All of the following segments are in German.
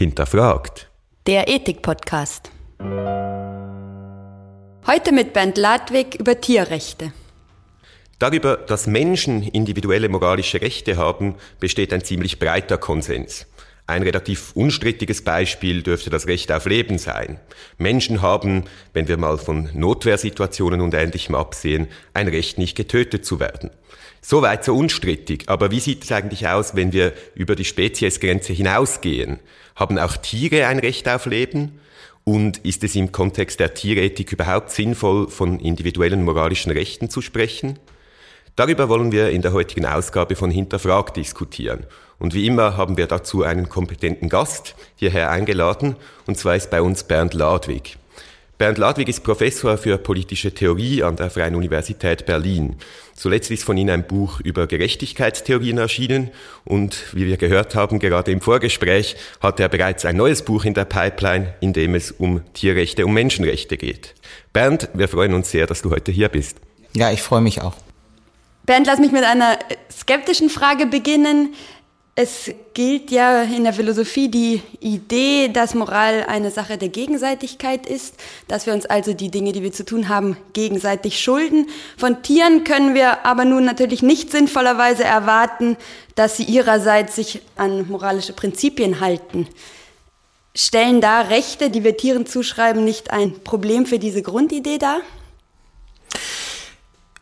Hinterfragt. Der Ethik-Podcast. Heute mit Bernd Ladwig über Tierrechte. Darüber, dass Menschen individuelle moralische Rechte haben, besteht ein ziemlich breiter Konsens. Ein relativ unstrittiges Beispiel dürfte das Recht auf Leben sein. Menschen haben, wenn wir mal von Notwehrsituationen und Ähnlichem absehen, ein Recht, nicht getötet zu werden. Soweit so unstrittig. Aber wie sieht es eigentlich aus, wenn wir über die Speziesgrenze hinausgehen? Haben auch Tiere ein Recht auf Leben? Und ist es im Kontext der Tierethik überhaupt sinnvoll, von individuellen moralischen Rechten zu sprechen? Darüber wollen wir in der heutigen Ausgabe von Hinterfragt diskutieren. Und wie immer haben wir dazu einen kompetenten Gast hierher eingeladen, und zwar ist bei uns Bernd Ladwig. Bernd Ladwig ist Professor für politische Theorie an der Freien Universität Berlin. Zuletzt ist von ihm ein Buch über Gerechtigkeitstheorien erschienen und wie wir gehört haben, gerade im Vorgespräch hat er bereits ein neues Buch in der Pipeline, in dem es um Tierrechte und Menschenrechte geht. Bernd, wir freuen uns sehr, dass du heute hier bist. Ja, ich freue mich auch. Bernd, lass mich mit einer skeptischen Frage beginnen. Es gilt ja in der Philosophie die Idee, dass Moral eine Sache der Gegenseitigkeit ist, dass wir uns also die Dinge, die wir zu tun haben, gegenseitig schulden. Von Tieren können wir aber nun natürlich nicht sinnvollerweise erwarten, dass sie ihrerseits sich an moralische Prinzipien halten. Stellen da Rechte, die wir Tieren zuschreiben, nicht ein Problem für diese Grundidee dar?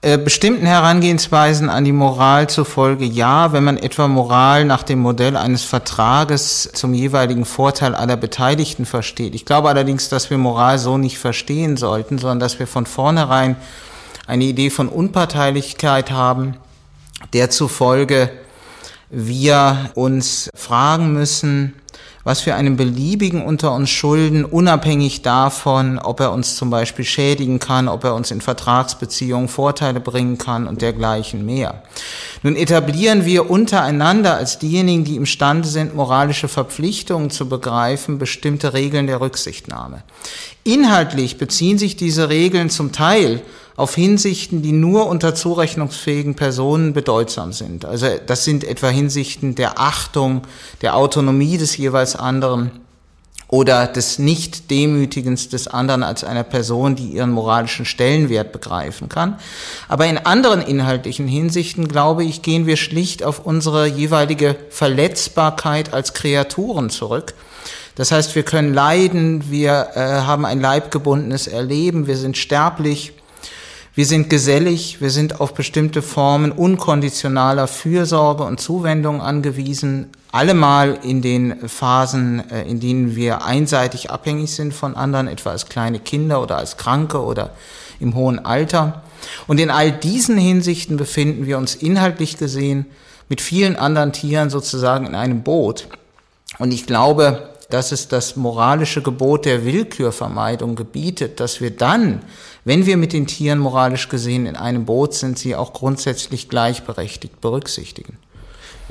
Äh, bestimmten Herangehensweisen an die Moral zufolge ja, wenn man etwa Moral nach dem Modell eines Vertrages zum jeweiligen Vorteil aller Beteiligten versteht. Ich glaube allerdings, dass wir Moral so nicht verstehen sollten, sondern dass wir von vornherein eine Idee von Unparteilichkeit haben, der zufolge wir uns fragen müssen, was wir einem beliebigen unter uns schulden, unabhängig davon, ob er uns zum Beispiel schädigen kann, ob er uns in Vertragsbeziehungen Vorteile bringen kann und dergleichen mehr. Nun etablieren wir untereinander als diejenigen, die imstande sind, moralische Verpflichtungen zu begreifen, bestimmte Regeln der Rücksichtnahme. Inhaltlich beziehen sich diese Regeln zum Teil auf Hinsichten, die nur unter zurechnungsfähigen Personen bedeutsam sind. Also das sind etwa Hinsichten der Achtung, der Autonomie des jeweils anderen oder des Nicht-Demütigens des anderen als einer Person, die ihren moralischen Stellenwert begreifen kann. Aber in anderen inhaltlichen Hinsichten, glaube ich, gehen wir schlicht auf unsere jeweilige Verletzbarkeit als Kreaturen zurück. Das heißt, wir können leiden, wir äh, haben ein leibgebundenes Erleben, wir sind sterblich, wir sind gesellig, wir sind auf bestimmte Formen unkonditionaler Fürsorge und Zuwendung angewiesen, allemal in den Phasen, äh, in denen wir einseitig abhängig sind von anderen, etwa als kleine Kinder oder als Kranke oder im hohen Alter. Und in all diesen Hinsichten befinden wir uns inhaltlich gesehen mit vielen anderen Tieren sozusagen in einem Boot. Und ich glaube, dass es das moralische Gebot der Willkürvermeidung gebietet, dass wir dann wenn wir mit den Tieren moralisch gesehen in einem Boot sind, sie auch grundsätzlich gleichberechtigt berücksichtigen.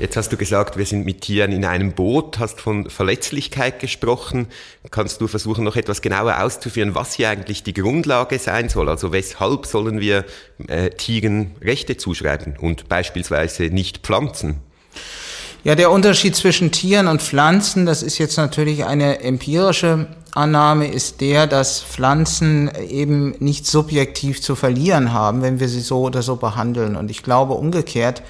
Jetzt hast du gesagt, wir sind mit Tieren in einem Boot, hast von Verletzlichkeit gesprochen. Kannst du versuchen, noch etwas genauer auszuführen, was hier eigentlich die Grundlage sein soll? Also weshalb sollen wir äh, Tieren Rechte zuschreiben und beispielsweise nicht Pflanzen? Ja, der Unterschied zwischen Tieren und Pflanzen, das ist jetzt natürlich eine empirische Annahme ist der, dass Pflanzen eben nicht subjektiv zu verlieren haben, wenn wir sie so oder so behandeln. Und ich glaube umgekehrt,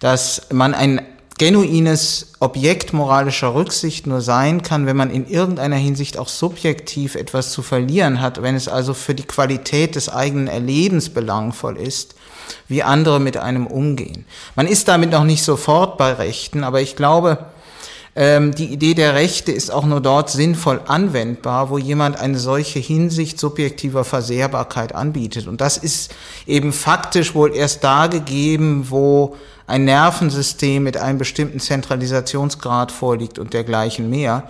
dass man ein genuines Objekt moralischer Rücksicht nur sein kann, wenn man in irgendeiner Hinsicht auch subjektiv etwas zu verlieren hat, wenn es also für die Qualität des eigenen Erlebens belangvoll ist, wie andere mit einem umgehen. Man ist damit noch nicht sofort bei Rechten, aber ich glaube, ähm, die Idee der Rechte ist auch nur dort sinnvoll anwendbar, wo jemand eine solche Hinsicht subjektiver Versehrbarkeit anbietet. Und das ist eben faktisch wohl erst da gegeben, wo ein Nervensystem mit einem bestimmten Zentralisationsgrad vorliegt und dergleichen mehr.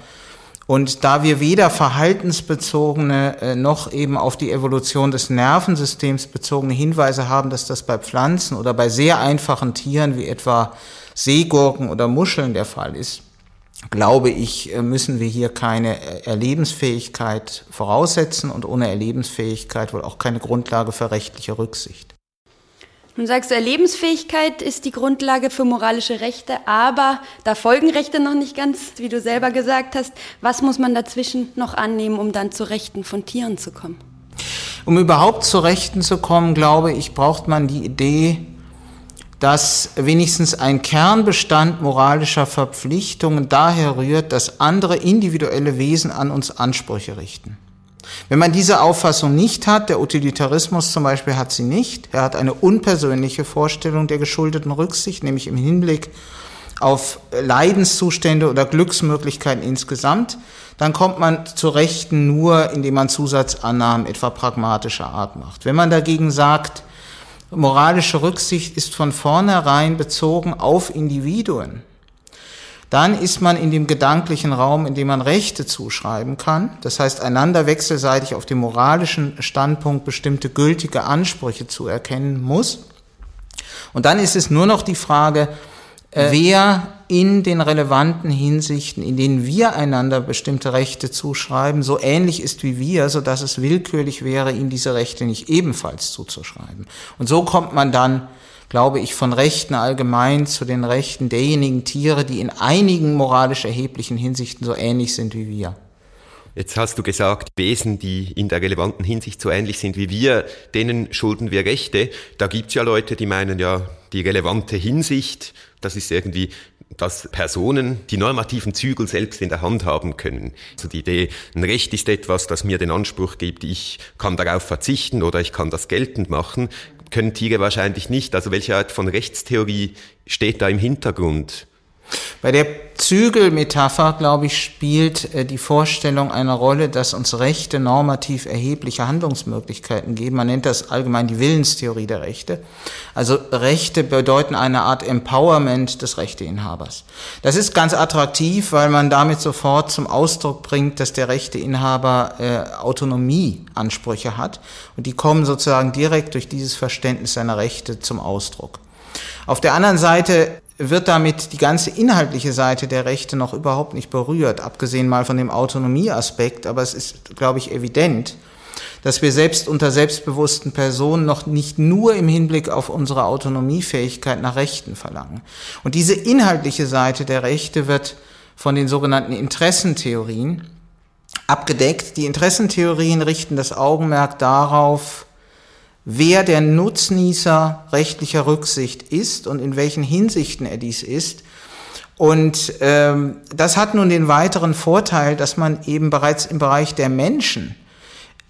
Und da wir weder verhaltensbezogene äh, noch eben auf die Evolution des Nervensystems bezogene Hinweise haben, dass das bei Pflanzen oder bei sehr einfachen Tieren wie etwa Seegurken oder Muscheln der Fall ist, glaube ich, äh, müssen wir hier keine äh, Erlebensfähigkeit voraussetzen und ohne Erlebensfähigkeit wohl auch keine Grundlage für rechtliche Rücksicht. Nun sagst du, Erlebensfähigkeit ist die Grundlage für moralische Rechte, aber da folgen Rechte noch nicht ganz, wie du selber gesagt hast. Was muss man dazwischen noch annehmen, um dann zu Rechten von Tieren zu kommen? Um überhaupt zu Rechten zu kommen, glaube ich, braucht man die Idee, dass wenigstens ein Kernbestand moralischer Verpflichtungen daher rührt, dass andere individuelle Wesen an uns Ansprüche richten. Wenn man diese Auffassung nicht hat, der Utilitarismus zum Beispiel hat sie nicht, er hat eine unpersönliche Vorstellung der geschuldeten Rücksicht, nämlich im Hinblick auf Leidenszustände oder Glücksmöglichkeiten insgesamt, dann kommt man zu Rechten nur, indem man Zusatzannahmen etwa pragmatischer Art macht. Wenn man dagegen sagt, moralische Rücksicht ist von vornherein bezogen auf Individuen, dann ist man in dem gedanklichen Raum, in dem man Rechte zuschreiben kann. Das heißt, einander wechselseitig auf dem moralischen Standpunkt bestimmte gültige Ansprüche zu erkennen muss. Und dann ist es nur noch die Frage, äh, wer in den relevanten Hinsichten, in denen wir einander bestimmte Rechte zuschreiben, so ähnlich ist wie wir, so dass es willkürlich wäre, ihm diese Rechte nicht ebenfalls zuzuschreiben. Und so kommt man dann glaube ich, von Rechten allgemein zu den Rechten derjenigen Tiere, die in einigen moralisch erheblichen Hinsichten so ähnlich sind wie wir. Jetzt hast du gesagt, Wesen, die in der relevanten Hinsicht so ähnlich sind wie wir, denen schulden wir Rechte. Da gibt's ja Leute, die meinen ja, die relevante Hinsicht, das ist irgendwie, dass Personen die normativen Zügel selbst in der Hand haben können. Also die Idee, ein Recht ist etwas, das mir den Anspruch gibt, ich kann darauf verzichten oder ich kann das geltend machen können Tiere wahrscheinlich nicht. Also welche Art von Rechtstheorie steht da im Hintergrund? Bei der Zügelmetapher, glaube ich, spielt äh, die Vorstellung eine Rolle, dass uns Rechte normativ erhebliche Handlungsmöglichkeiten geben. Man nennt das allgemein die Willenstheorie der Rechte. Also Rechte bedeuten eine Art Empowerment des Rechteinhabers. Das ist ganz attraktiv, weil man damit sofort zum Ausdruck bringt, dass der Rechteinhaber äh, Autonomieansprüche hat. Und die kommen sozusagen direkt durch dieses Verständnis seiner Rechte zum Ausdruck. Auf der anderen Seite wird damit die ganze inhaltliche Seite der Rechte noch überhaupt nicht berührt, abgesehen mal von dem Autonomieaspekt, aber es ist, glaube ich, evident, dass wir selbst unter selbstbewussten Personen noch nicht nur im Hinblick auf unsere Autonomiefähigkeit nach Rechten verlangen. Und diese inhaltliche Seite der Rechte wird von den sogenannten Interessentheorien abgedeckt. Die Interessentheorien richten das Augenmerk darauf, wer der Nutznießer rechtlicher Rücksicht ist und in welchen Hinsichten er dies ist. Und ähm, das hat nun den weiteren Vorteil, dass man eben bereits im Bereich der Menschen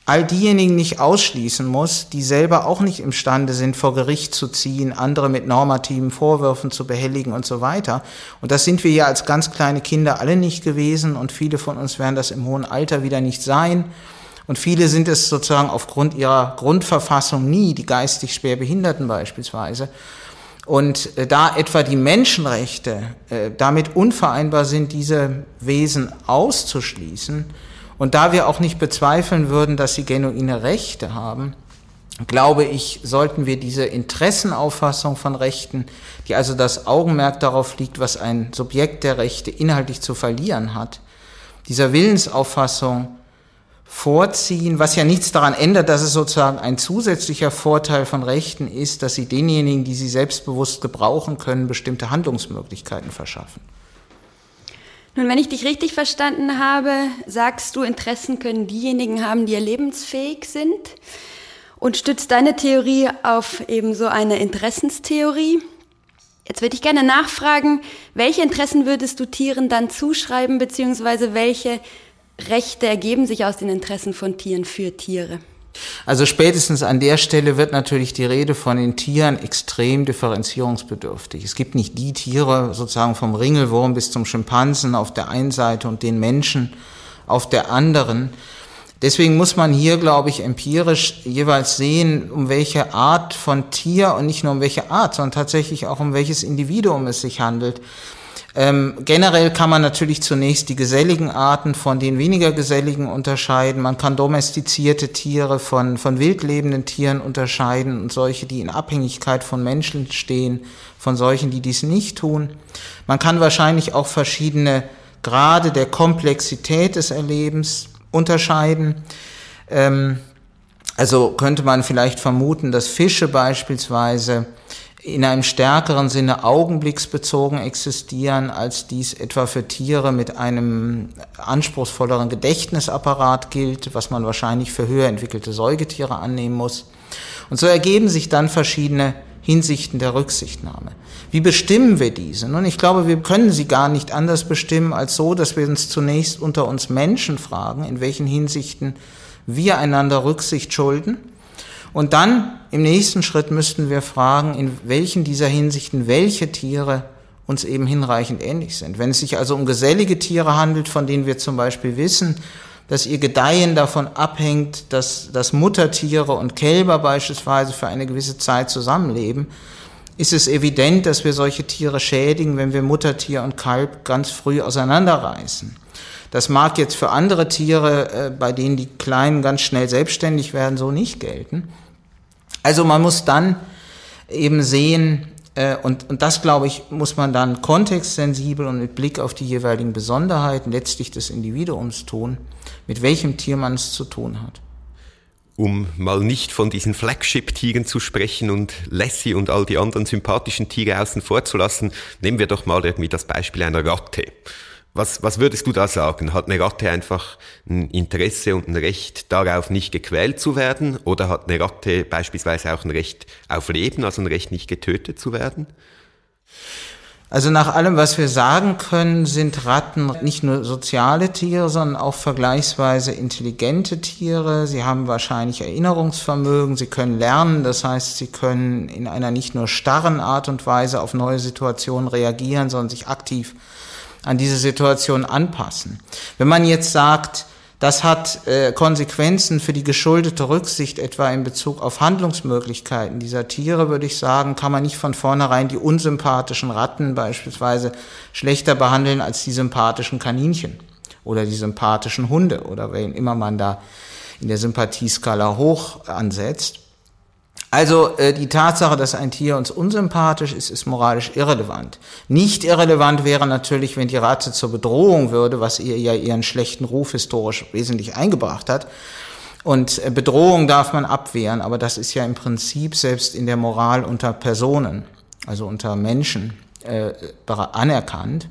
all diejenigen nicht ausschließen muss, die selber auch nicht imstande sind, vor Gericht zu ziehen, andere mit normativen Vorwürfen zu behelligen und so weiter. Und das sind wir ja als ganz kleine Kinder alle nicht gewesen und viele von uns werden das im hohen Alter wieder nicht sein. Und viele sind es sozusagen aufgrund ihrer Grundverfassung nie, die geistig schwer Behinderten beispielsweise. Und äh, da etwa die Menschenrechte äh, damit unvereinbar sind, diese Wesen auszuschließen, und da wir auch nicht bezweifeln würden, dass sie genuine Rechte haben, glaube ich, sollten wir diese Interessenauffassung von Rechten, die also das Augenmerk darauf liegt, was ein Subjekt der Rechte inhaltlich zu verlieren hat, dieser Willensauffassung vorziehen, was ja nichts daran ändert, dass es sozusagen ein zusätzlicher Vorteil von Rechten ist, dass sie denjenigen, die sie selbstbewusst gebrauchen können, bestimmte Handlungsmöglichkeiten verschaffen. Nun, wenn ich dich richtig verstanden habe, sagst du, Interessen können diejenigen haben, die erlebensfähig sind und stützt deine Theorie auf eben so eine Interessenstheorie. Jetzt würde ich gerne nachfragen, welche Interessen würdest du Tieren dann zuschreiben, beziehungsweise welche Rechte ergeben sich aus den Interessen von Tieren für Tiere. Also spätestens an der Stelle wird natürlich die Rede von den Tieren extrem differenzierungsbedürftig. Es gibt nicht die Tiere sozusagen vom Ringelwurm bis zum Schimpansen auf der einen Seite und den Menschen auf der anderen. Deswegen muss man hier, glaube ich, empirisch jeweils sehen, um welche Art von Tier und nicht nur um welche Art, sondern tatsächlich auch um welches Individuum es sich handelt. Ähm, generell kann man natürlich zunächst die geselligen Arten von den weniger geselligen unterscheiden. Man kann domestizierte Tiere von, von wildlebenden Tieren unterscheiden und solche, die in Abhängigkeit von Menschen stehen, von solchen, die dies nicht tun. Man kann wahrscheinlich auch verschiedene Grade der Komplexität des Erlebens unterscheiden. Ähm, Also könnte man vielleicht vermuten, dass Fische beispielsweise in einem stärkeren Sinne augenblicksbezogen existieren, als dies etwa für Tiere mit einem anspruchsvolleren Gedächtnisapparat gilt, was man wahrscheinlich für höher entwickelte Säugetiere annehmen muss. Und so ergeben sich dann verschiedene Hinsichten der Rücksichtnahme. Wie bestimmen wir diese? Nun, ich glaube, wir können sie gar nicht anders bestimmen als so, dass wir uns zunächst unter uns Menschen fragen, in welchen Hinsichten wir einander Rücksicht schulden und dann im nächsten Schritt müssten wir fragen, in welchen dieser Hinsichten welche Tiere uns eben hinreichend ähnlich sind. Wenn es sich also um gesellige Tiere handelt, von denen wir zum Beispiel wissen, dass ihr Gedeihen davon abhängt, dass, dass Muttertiere und Kälber beispielsweise für eine gewisse Zeit zusammenleben, ist es evident, dass wir solche Tiere schädigen, wenn wir Muttertier und Kalb ganz früh auseinanderreißen. Das mag jetzt für andere Tiere, äh, bei denen die Kleinen ganz schnell selbstständig werden, so nicht gelten. Also man muss dann eben sehen, äh, und, und das, glaube ich, muss man dann kontextsensibel und mit Blick auf die jeweiligen Besonderheiten letztlich des Individuums tun, mit welchem Tier man es zu tun hat. Um mal nicht von diesen Flagship-Tieren zu sprechen und Lassie und all die anderen sympathischen Tiere außen vor zu lassen, nehmen wir doch mal irgendwie das Beispiel einer Ratte. Was, was würdest du da sagen? Hat eine Ratte einfach ein Interesse und ein Recht darauf, nicht gequält zu werden? Oder hat eine Ratte beispielsweise auch ein Recht auf Leben, also ein Recht, nicht getötet zu werden? Also nach allem, was wir sagen können, sind Ratten nicht nur soziale Tiere, sondern auch vergleichsweise intelligente Tiere. Sie haben wahrscheinlich Erinnerungsvermögen, sie können lernen, das heißt, sie können in einer nicht nur starren Art und Weise auf neue Situationen reagieren, sondern sich aktiv an diese Situation anpassen. Wenn man jetzt sagt, das hat äh, Konsequenzen für die geschuldete Rücksicht, etwa in Bezug auf Handlungsmöglichkeiten dieser Tiere, würde ich sagen, kann man nicht von vornherein die unsympathischen Ratten beispielsweise schlechter behandeln als die sympathischen Kaninchen oder die sympathischen Hunde oder wen immer man da in der Sympathieskala hoch ansetzt. Also äh, die Tatsache, dass ein Tier uns unsympathisch ist, ist moralisch irrelevant. Nicht irrelevant wäre natürlich, wenn die Ratte zur Bedrohung würde, was ihr ja ihren schlechten Ruf historisch wesentlich eingebracht hat. Und äh, Bedrohung darf man abwehren, aber das ist ja im Prinzip selbst in der Moral unter Personen, also unter Menschen, äh, anerkannt.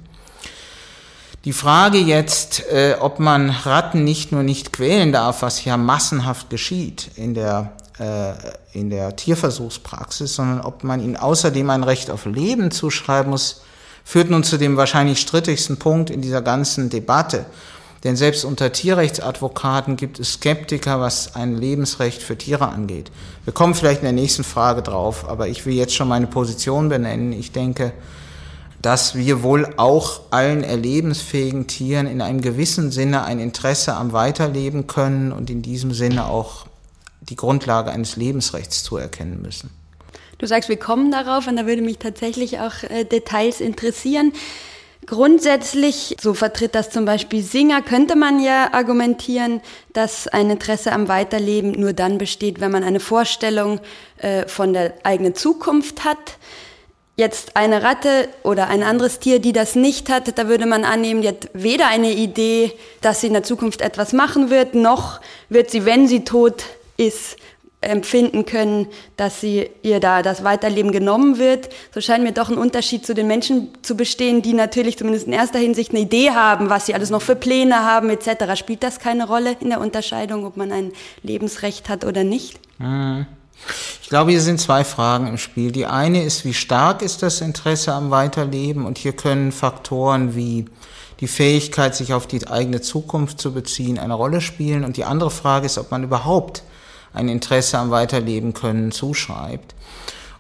Die Frage jetzt, äh, ob man Ratten nicht nur nicht quälen darf, was ja massenhaft geschieht in der in der Tierversuchspraxis, sondern ob man ihnen außerdem ein Recht auf Leben zuschreiben muss, führt nun zu dem wahrscheinlich strittigsten Punkt in dieser ganzen Debatte. Denn selbst unter Tierrechtsadvokaten gibt es Skeptiker, was ein Lebensrecht für Tiere angeht. Wir kommen vielleicht in der nächsten Frage drauf, aber ich will jetzt schon meine Position benennen. Ich denke, dass wir wohl auch allen erlebensfähigen Tieren in einem gewissen Sinne ein Interesse am Weiterleben können und in diesem Sinne auch die Grundlage eines Lebensrechts zuerkennen müssen. Du sagst, wir kommen darauf und da würde mich tatsächlich auch äh, Details interessieren. Grundsätzlich, so vertritt das zum Beispiel Singer, könnte man ja argumentieren, dass ein Interesse am Weiterleben nur dann besteht, wenn man eine Vorstellung äh, von der eigenen Zukunft hat. Jetzt eine Ratte oder ein anderes Tier, die das nicht hat, da würde man annehmen, die hat weder eine Idee, dass sie in der Zukunft etwas machen wird, noch wird sie, wenn sie tot ist, empfinden können, dass sie ihr da das Weiterleben genommen wird. So scheint mir doch ein Unterschied zu den Menschen zu bestehen, die natürlich zumindest in erster Hinsicht eine Idee haben, was sie alles noch für Pläne haben etc. Spielt das keine Rolle in der Unterscheidung, ob man ein Lebensrecht hat oder nicht? Mhm. Ich glaube, hier sind zwei Fragen im Spiel. Die eine ist, wie stark ist das Interesse am Weiterleben? Und hier können Faktoren wie die Fähigkeit, sich auf die eigene Zukunft zu beziehen, eine Rolle spielen. Und die andere Frage ist, ob man überhaupt ein Interesse am Weiterleben können zuschreibt.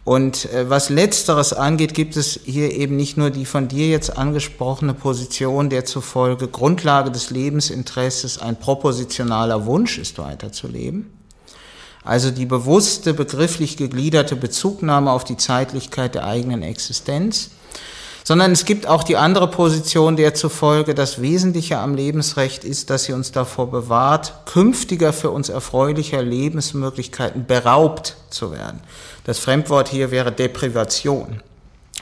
Und äh, was letzteres angeht, gibt es hier eben nicht nur die von dir jetzt angesprochene Position, der zufolge Grundlage des Lebensinteresses ein propositionaler Wunsch ist, weiterzuleben. Also die bewusste, begrifflich gegliederte Bezugnahme auf die Zeitlichkeit der eigenen Existenz sondern es gibt auch die andere Position, der zufolge das Wesentliche am Lebensrecht ist, dass sie uns davor bewahrt, künftiger für uns erfreulicher Lebensmöglichkeiten beraubt zu werden. Das Fremdwort hier wäre Deprivation.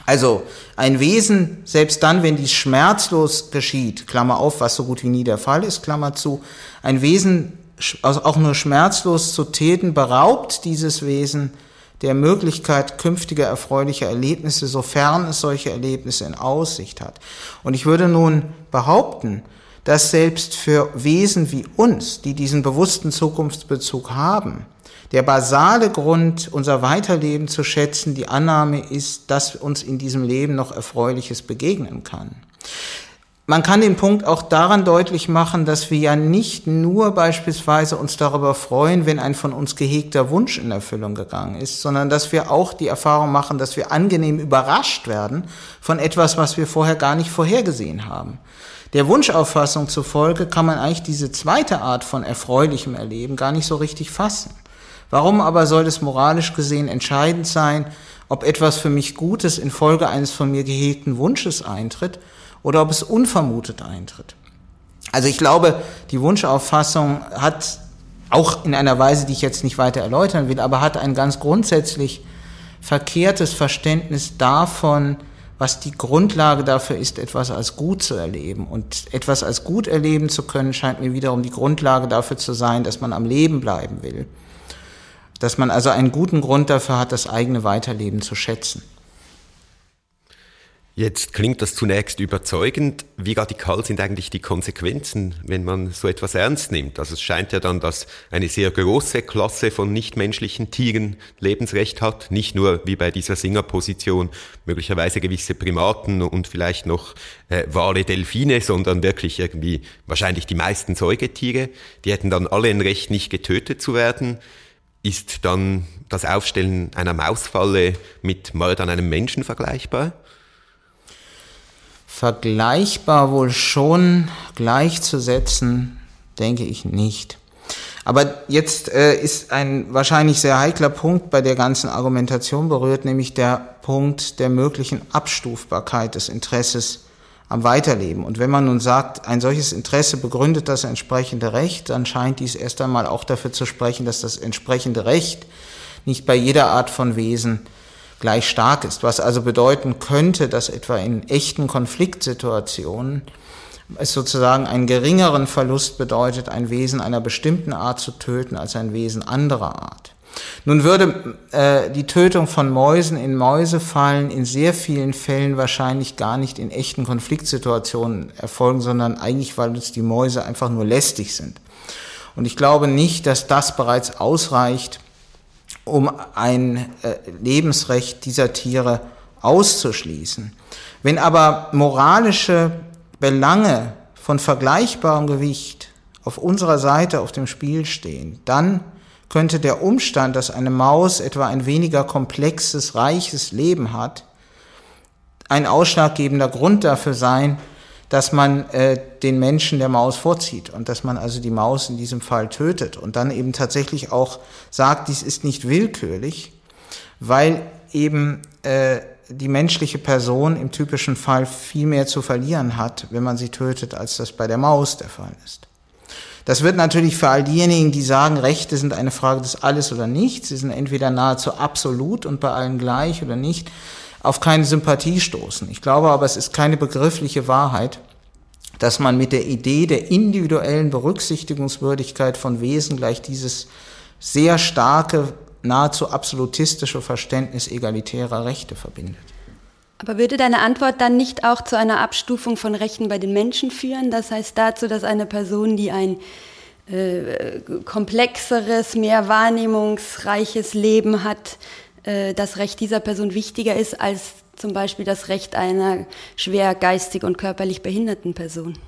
Also ein Wesen, selbst dann, wenn dies schmerzlos geschieht, Klammer auf, was so gut wie nie der Fall ist, Klammer zu, ein Wesen, also auch nur schmerzlos zu täten, beraubt dieses Wesen der Möglichkeit künftiger erfreulicher Erlebnisse, sofern es solche Erlebnisse in Aussicht hat. Und ich würde nun behaupten, dass selbst für Wesen wie uns, die diesen bewussten Zukunftsbezug haben, der basale Grund, unser Weiterleben zu schätzen, die Annahme ist, dass uns in diesem Leben noch Erfreuliches begegnen kann. Man kann den Punkt auch daran deutlich machen, dass wir ja nicht nur beispielsweise uns darüber freuen, wenn ein von uns gehegter Wunsch in Erfüllung gegangen ist, sondern dass wir auch die Erfahrung machen, dass wir angenehm überrascht werden von etwas, was wir vorher gar nicht vorhergesehen haben. Der Wunschauffassung zufolge kann man eigentlich diese zweite Art von erfreulichem Erleben gar nicht so richtig fassen. Warum aber soll es moralisch gesehen entscheidend sein, ob etwas für mich Gutes infolge eines von mir gehegten Wunsches eintritt oder ob es unvermutet eintritt. Also ich glaube, die Wunschauffassung hat auch in einer Weise, die ich jetzt nicht weiter erläutern will, aber hat ein ganz grundsätzlich verkehrtes Verständnis davon, was die Grundlage dafür ist, etwas als gut zu erleben. Und etwas als gut erleben zu können, scheint mir wiederum die Grundlage dafür zu sein, dass man am Leben bleiben will. Dass man also einen guten Grund dafür hat, das eigene Weiterleben zu schätzen. Jetzt klingt das zunächst überzeugend. Wie radikal sind eigentlich die Konsequenzen, wenn man so etwas ernst nimmt? Also es scheint ja dann, dass eine sehr große Klasse von nichtmenschlichen Tieren Lebensrecht hat. Nicht nur wie bei dieser Singerposition möglicherweise gewisse Primaten und vielleicht noch äh, Wale, Delfine, sondern wirklich irgendwie wahrscheinlich die meisten Säugetiere. Die hätten dann alle ein Recht, nicht getötet zu werden. Ist dann das Aufstellen einer Mausfalle mit Mord an einem Menschen vergleichbar? Vergleichbar wohl schon gleichzusetzen, denke ich nicht. Aber jetzt äh, ist ein wahrscheinlich sehr heikler Punkt bei der ganzen Argumentation berührt, nämlich der Punkt der möglichen Abstufbarkeit des Interesses am Weiterleben. Und wenn man nun sagt, ein solches Interesse begründet das entsprechende Recht, dann scheint dies erst einmal auch dafür zu sprechen, dass das entsprechende Recht nicht bei jeder Art von Wesen gleich stark ist, was also bedeuten könnte, dass etwa in echten Konfliktsituationen es sozusagen einen geringeren Verlust bedeutet, ein Wesen einer bestimmten Art zu töten als ein Wesen anderer Art. Nun würde äh, die Tötung von Mäusen in Mäusefallen in sehr vielen Fällen wahrscheinlich gar nicht in echten Konfliktsituationen erfolgen, sondern eigentlich, weil uns die Mäuse einfach nur lästig sind. Und ich glaube nicht, dass das bereits ausreicht, um ein äh, Lebensrecht dieser Tiere auszuschließen. Wenn aber moralische Belange von vergleichbarem Gewicht auf unserer Seite auf dem Spiel stehen, dann könnte der Umstand, dass eine Maus etwa ein weniger komplexes, reiches Leben hat, ein ausschlaggebender Grund dafür sein, dass man äh, den Menschen der Maus vorzieht und dass man also die Maus in diesem Fall tötet und dann eben tatsächlich auch sagt, dies ist nicht willkürlich, weil eben äh, die menschliche Person im typischen Fall viel mehr zu verlieren hat, wenn man sie tötet, als das bei der Maus der Fall ist. Das wird natürlich für all diejenigen, die sagen, Rechte sind eine Frage des Alles oder Nichts, sie sind entweder nahezu absolut und bei allen gleich oder nicht, auf keine Sympathie stoßen. Ich glaube aber, es ist keine begriffliche Wahrheit, dass man mit der Idee der individuellen Berücksichtigungswürdigkeit von Wesen gleich dieses sehr starke, nahezu absolutistische Verständnis egalitärer Rechte verbindet. Aber würde deine Antwort dann nicht auch zu einer Abstufung von Rechten bei den Menschen führen? Das heißt dazu, dass eine Person, die ein äh, komplexeres, mehr wahrnehmungsreiches Leben hat, äh, das Recht dieser Person wichtiger ist als zum Beispiel das Recht einer schwer geistig und körperlich behinderten Person?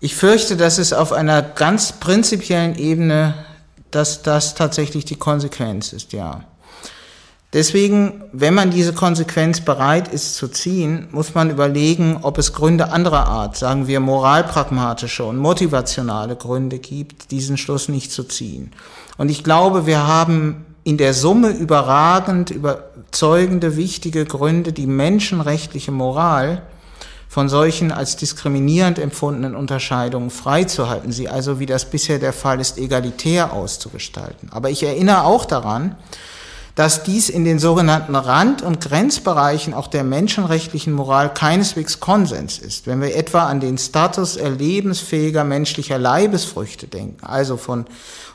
Ich fürchte, dass es auf einer ganz prinzipiellen Ebene, dass das tatsächlich die Konsequenz ist, ja. Deswegen, wenn man diese Konsequenz bereit ist zu ziehen, muss man überlegen, ob es Gründe anderer Art, sagen wir moralpragmatische und motivationale Gründe gibt, diesen Schluss nicht zu ziehen. Und ich glaube, wir haben in der Summe überragend, überzeugende, wichtige Gründe, die menschenrechtliche Moral von solchen als diskriminierend empfundenen Unterscheidungen freizuhalten, sie also, wie das bisher der Fall ist, egalitär auszugestalten. Aber ich erinnere auch daran, dass dies in den sogenannten Rand- und Grenzbereichen auch der menschenrechtlichen Moral keineswegs Konsens ist. Wenn wir etwa an den Status erlebensfähiger menschlicher Leibesfrüchte denken, also von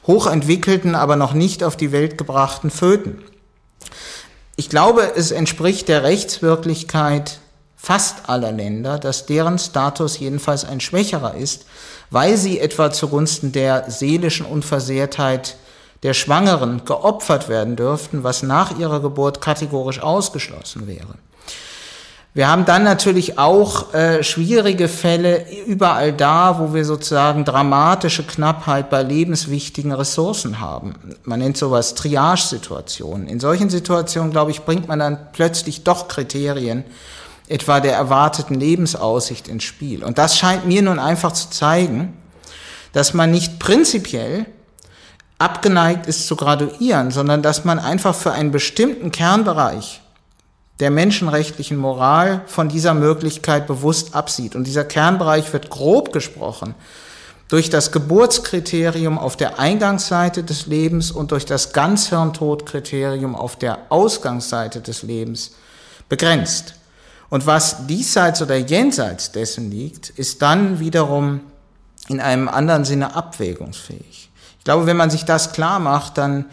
hochentwickelten, aber noch nicht auf die Welt gebrachten Föten. Ich glaube, es entspricht der Rechtswirklichkeit fast aller Länder, dass deren Status jedenfalls ein schwächerer ist, weil sie etwa zugunsten der seelischen Unversehrtheit der Schwangeren geopfert werden dürften, was nach ihrer Geburt kategorisch ausgeschlossen wäre. Wir haben dann natürlich auch äh, schwierige Fälle überall da, wo wir sozusagen dramatische Knappheit bei lebenswichtigen Ressourcen haben. Man nennt sowas Triage-Situationen. In solchen Situationen, glaube ich, bringt man dann plötzlich doch Kriterien, etwa der erwarteten Lebensaussicht ins Spiel. Und das scheint mir nun einfach zu zeigen, dass man nicht prinzipiell abgeneigt ist zu graduieren, sondern dass man einfach für einen bestimmten Kernbereich der menschenrechtlichen Moral von dieser Möglichkeit bewusst absieht. Und dieser Kernbereich wird grob gesprochen durch das Geburtskriterium auf der Eingangsseite des Lebens und durch das Ganzhirntodkriterium auf der Ausgangsseite des Lebens begrenzt. Und was diesseits oder jenseits dessen liegt, ist dann wiederum in einem anderen Sinne abwägungsfähig. Ich glaube, wenn man sich das klar macht, dann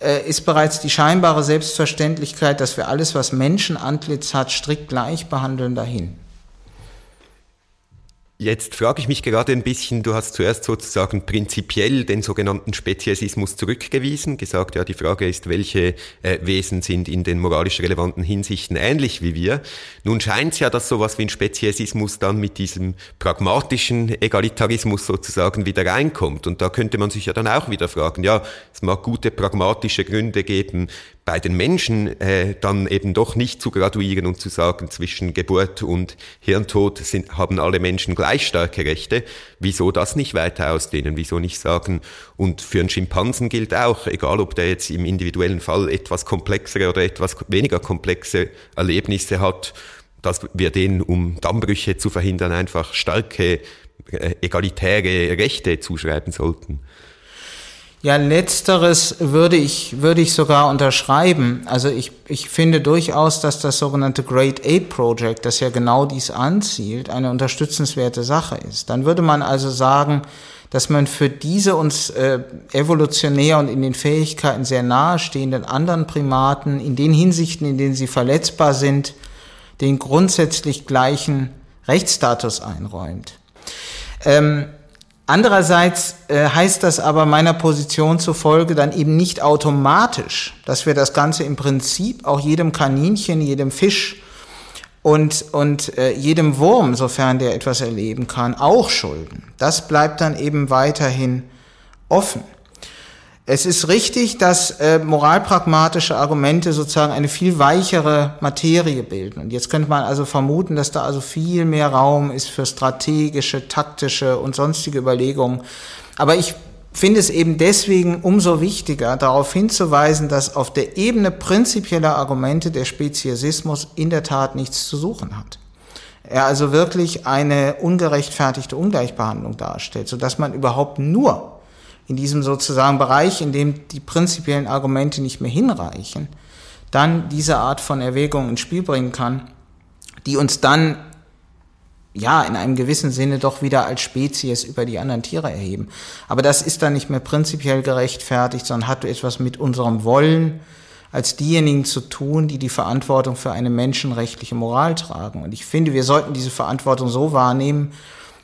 äh, ist bereits die scheinbare Selbstverständlichkeit, dass wir alles, was Menschenantlitz hat, strikt gleich behandeln, dahin. Jetzt frage ich mich gerade ein bisschen, du hast zuerst sozusagen prinzipiell den sogenannten Speziesismus zurückgewiesen, gesagt, ja, die Frage ist, welche äh, Wesen sind in den moralisch relevanten Hinsichten ähnlich wie wir. Nun scheint es ja, dass sowas wie ein Speziesismus dann mit diesem pragmatischen Egalitarismus sozusagen wieder reinkommt. Und da könnte man sich ja dann auch wieder fragen, ja, es mag gute pragmatische Gründe geben, bei den Menschen äh, dann eben doch nicht zu graduieren und zu sagen, zwischen Geburt und Hirntod sind, haben alle Menschen gleich starke Rechte. Wieso das nicht weiter ausdehnen? Wieso nicht sagen, und für einen Schimpansen gilt auch, egal ob der jetzt im individuellen Fall etwas komplexere oder etwas weniger komplexe Erlebnisse hat, dass wir denen, um Dammbrüche zu verhindern, einfach starke äh, egalitäre Rechte zuschreiben sollten. Ja, letzteres würde ich, würde ich sogar unterschreiben. Also ich, ich finde durchaus, dass das sogenannte Great Ape Project, das ja genau dies anzielt, eine unterstützenswerte Sache ist. Dann würde man also sagen, dass man für diese uns äh, evolutionär und in den Fähigkeiten sehr nahestehenden anderen Primaten, in den Hinsichten, in denen sie verletzbar sind, den grundsätzlich gleichen Rechtsstatus einräumt. Ähm, Andererseits äh, heißt das aber meiner Position zufolge dann eben nicht automatisch, dass wir das Ganze im Prinzip auch jedem Kaninchen, jedem Fisch und, und äh, jedem Wurm, sofern der etwas erleben kann, auch schulden. Das bleibt dann eben weiterhin offen. Es ist richtig, dass äh, moralpragmatische Argumente sozusagen eine viel weichere Materie bilden. Und jetzt könnte man also vermuten, dass da also viel mehr Raum ist für strategische, taktische und sonstige Überlegungen. Aber ich finde es eben deswegen umso wichtiger, darauf hinzuweisen, dass auf der Ebene prinzipieller Argumente der Speziesismus in der Tat nichts zu suchen hat. Er also wirklich eine ungerechtfertigte Ungleichbehandlung darstellt, sodass man überhaupt nur in diesem sozusagen Bereich, in dem die prinzipiellen Argumente nicht mehr hinreichen, dann diese Art von Erwägung ins Spiel bringen kann, die uns dann ja in einem gewissen Sinne doch wieder als Spezies über die anderen Tiere erheben. Aber das ist dann nicht mehr prinzipiell gerechtfertigt, sondern hat etwas mit unserem Wollen als diejenigen zu tun, die die Verantwortung für eine menschenrechtliche Moral tragen. Und ich finde, wir sollten diese Verantwortung so wahrnehmen,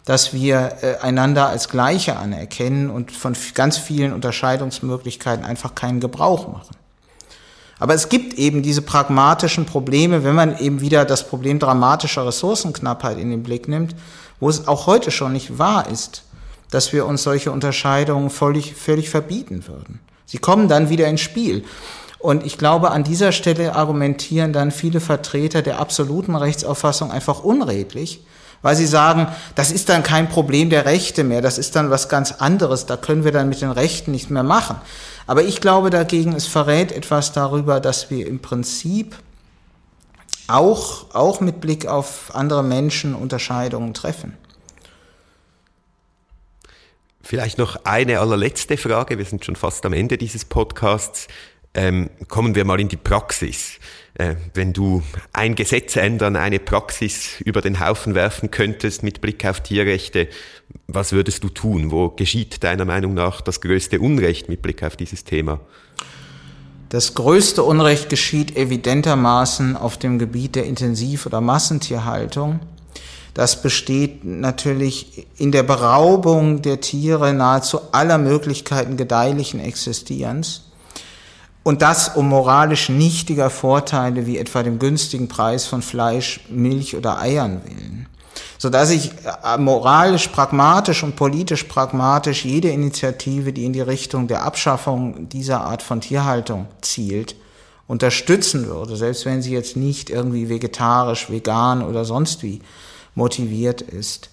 dass wir äh, einander als Gleiche anerkennen und von ganz vielen Unterscheidungsmöglichkeiten einfach keinen Gebrauch machen. Aber es gibt eben diese pragmatischen Probleme, wenn man eben wieder das Problem dramatischer Ressourcenknappheit in den Blick nimmt, wo es auch heute schon nicht wahr ist, dass wir uns solche Unterscheidungen völlig, völlig verbieten würden. Sie kommen dann wieder ins Spiel. Und ich glaube, an dieser Stelle argumentieren dann viele Vertreter der absoluten Rechtsauffassung einfach unredlich, weil sie sagen, das ist dann kein Problem der Rechte mehr, das ist dann was ganz anderes, da können wir dann mit den Rechten nichts mehr machen. Aber ich glaube dagegen, es verrät etwas darüber, dass wir im Prinzip auch, auch mit Blick auf andere Menschen Unterscheidungen treffen. Vielleicht noch eine allerletzte Frage. Wir sind schon fast am Ende dieses Podcasts. Ähm, kommen wir mal in die Praxis. Äh, wenn du ein Gesetz ändern, eine Praxis über den Haufen werfen könntest mit Blick auf Tierrechte, was würdest du tun? Wo geschieht deiner Meinung nach das größte Unrecht mit Blick auf dieses Thema? Das größte Unrecht geschieht evidentermaßen auf dem Gebiet der Intensiv- oder Massentierhaltung. Das besteht natürlich in der Beraubung der Tiere nahezu aller Möglichkeiten gedeihlichen Existierens. Und das um moralisch nichtiger Vorteile wie etwa dem günstigen Preis von Fleisch, Milch oder Eiern willen. Sodass ich äh, moralisch pragmatisch und politisch pragmatisch jede Initiative, die in die Richtung der Abschaffung dieser Art von Tierhaltung zielt, unterstützen würde, selbst wenn sie jetzt nicht irgendwie vegetarisch, vegan oder sonst wie motiviert ist.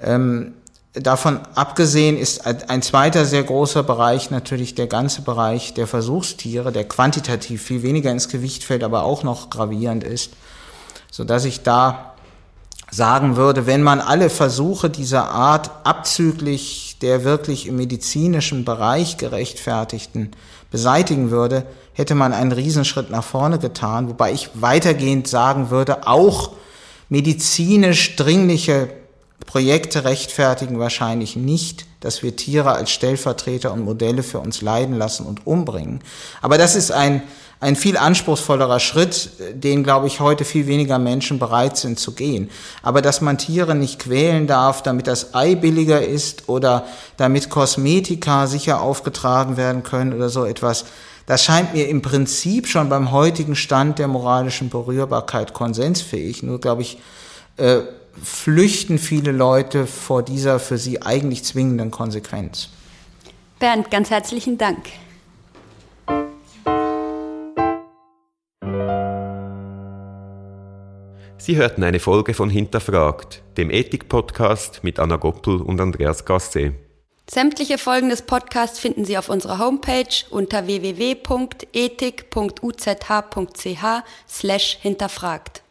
Ähm, davon abgesehen ist ein zweiter sehr großer Bereich natürlich der ganze Bereich der Versuchstiere, der quantitativ viel weniger ins Gewicht fällt, aber auch noch gravierend ist, so dass ich da sagen würde, wenn man alle Versuche dieser Art abzüglich der wirklich im medizinischen Bereich gerechtfertigten beseitigen würde, hätte man einen Riesenschritt nach vorne getan, wobei ich weitergehend sagen würde, auch medizinisch dringliche Projekte rechtfertigen wahrscheinlich nicht, dass wir Tiere als Stellvertreter und Modelle für uns leiden lassen und umbringen. Aber das ist ein, ein viel anspruchsvollerer Schritt, den, glaube ich, heute viel weniger Menschen bereit sind zu gehen. Aber dass man Tiere nicht quälen darf, damit das Ei billiger ist oder damit Kosmetika sicher aufgetragen werden können oder so etwas, das scheint mir im Prinzip schon beim heutigen Stand der moralischen Berührbarkeit konsensfähig. Nur, glaube ich, äh, flüchten viele Leute vor dieser für sie eigentlich zwingenden Konsequenz. Bernd, ganz herzlichen Dank. Sie hörten eine Folge von Hinterfragt, dem Ethik-Podcast mit Anna Goppel und Andreas Gasse. Sämtliche Folgen des Podcasts finden Sie auf unserer Homepage unter www.ethik.uzh.ch slash hinterfragt.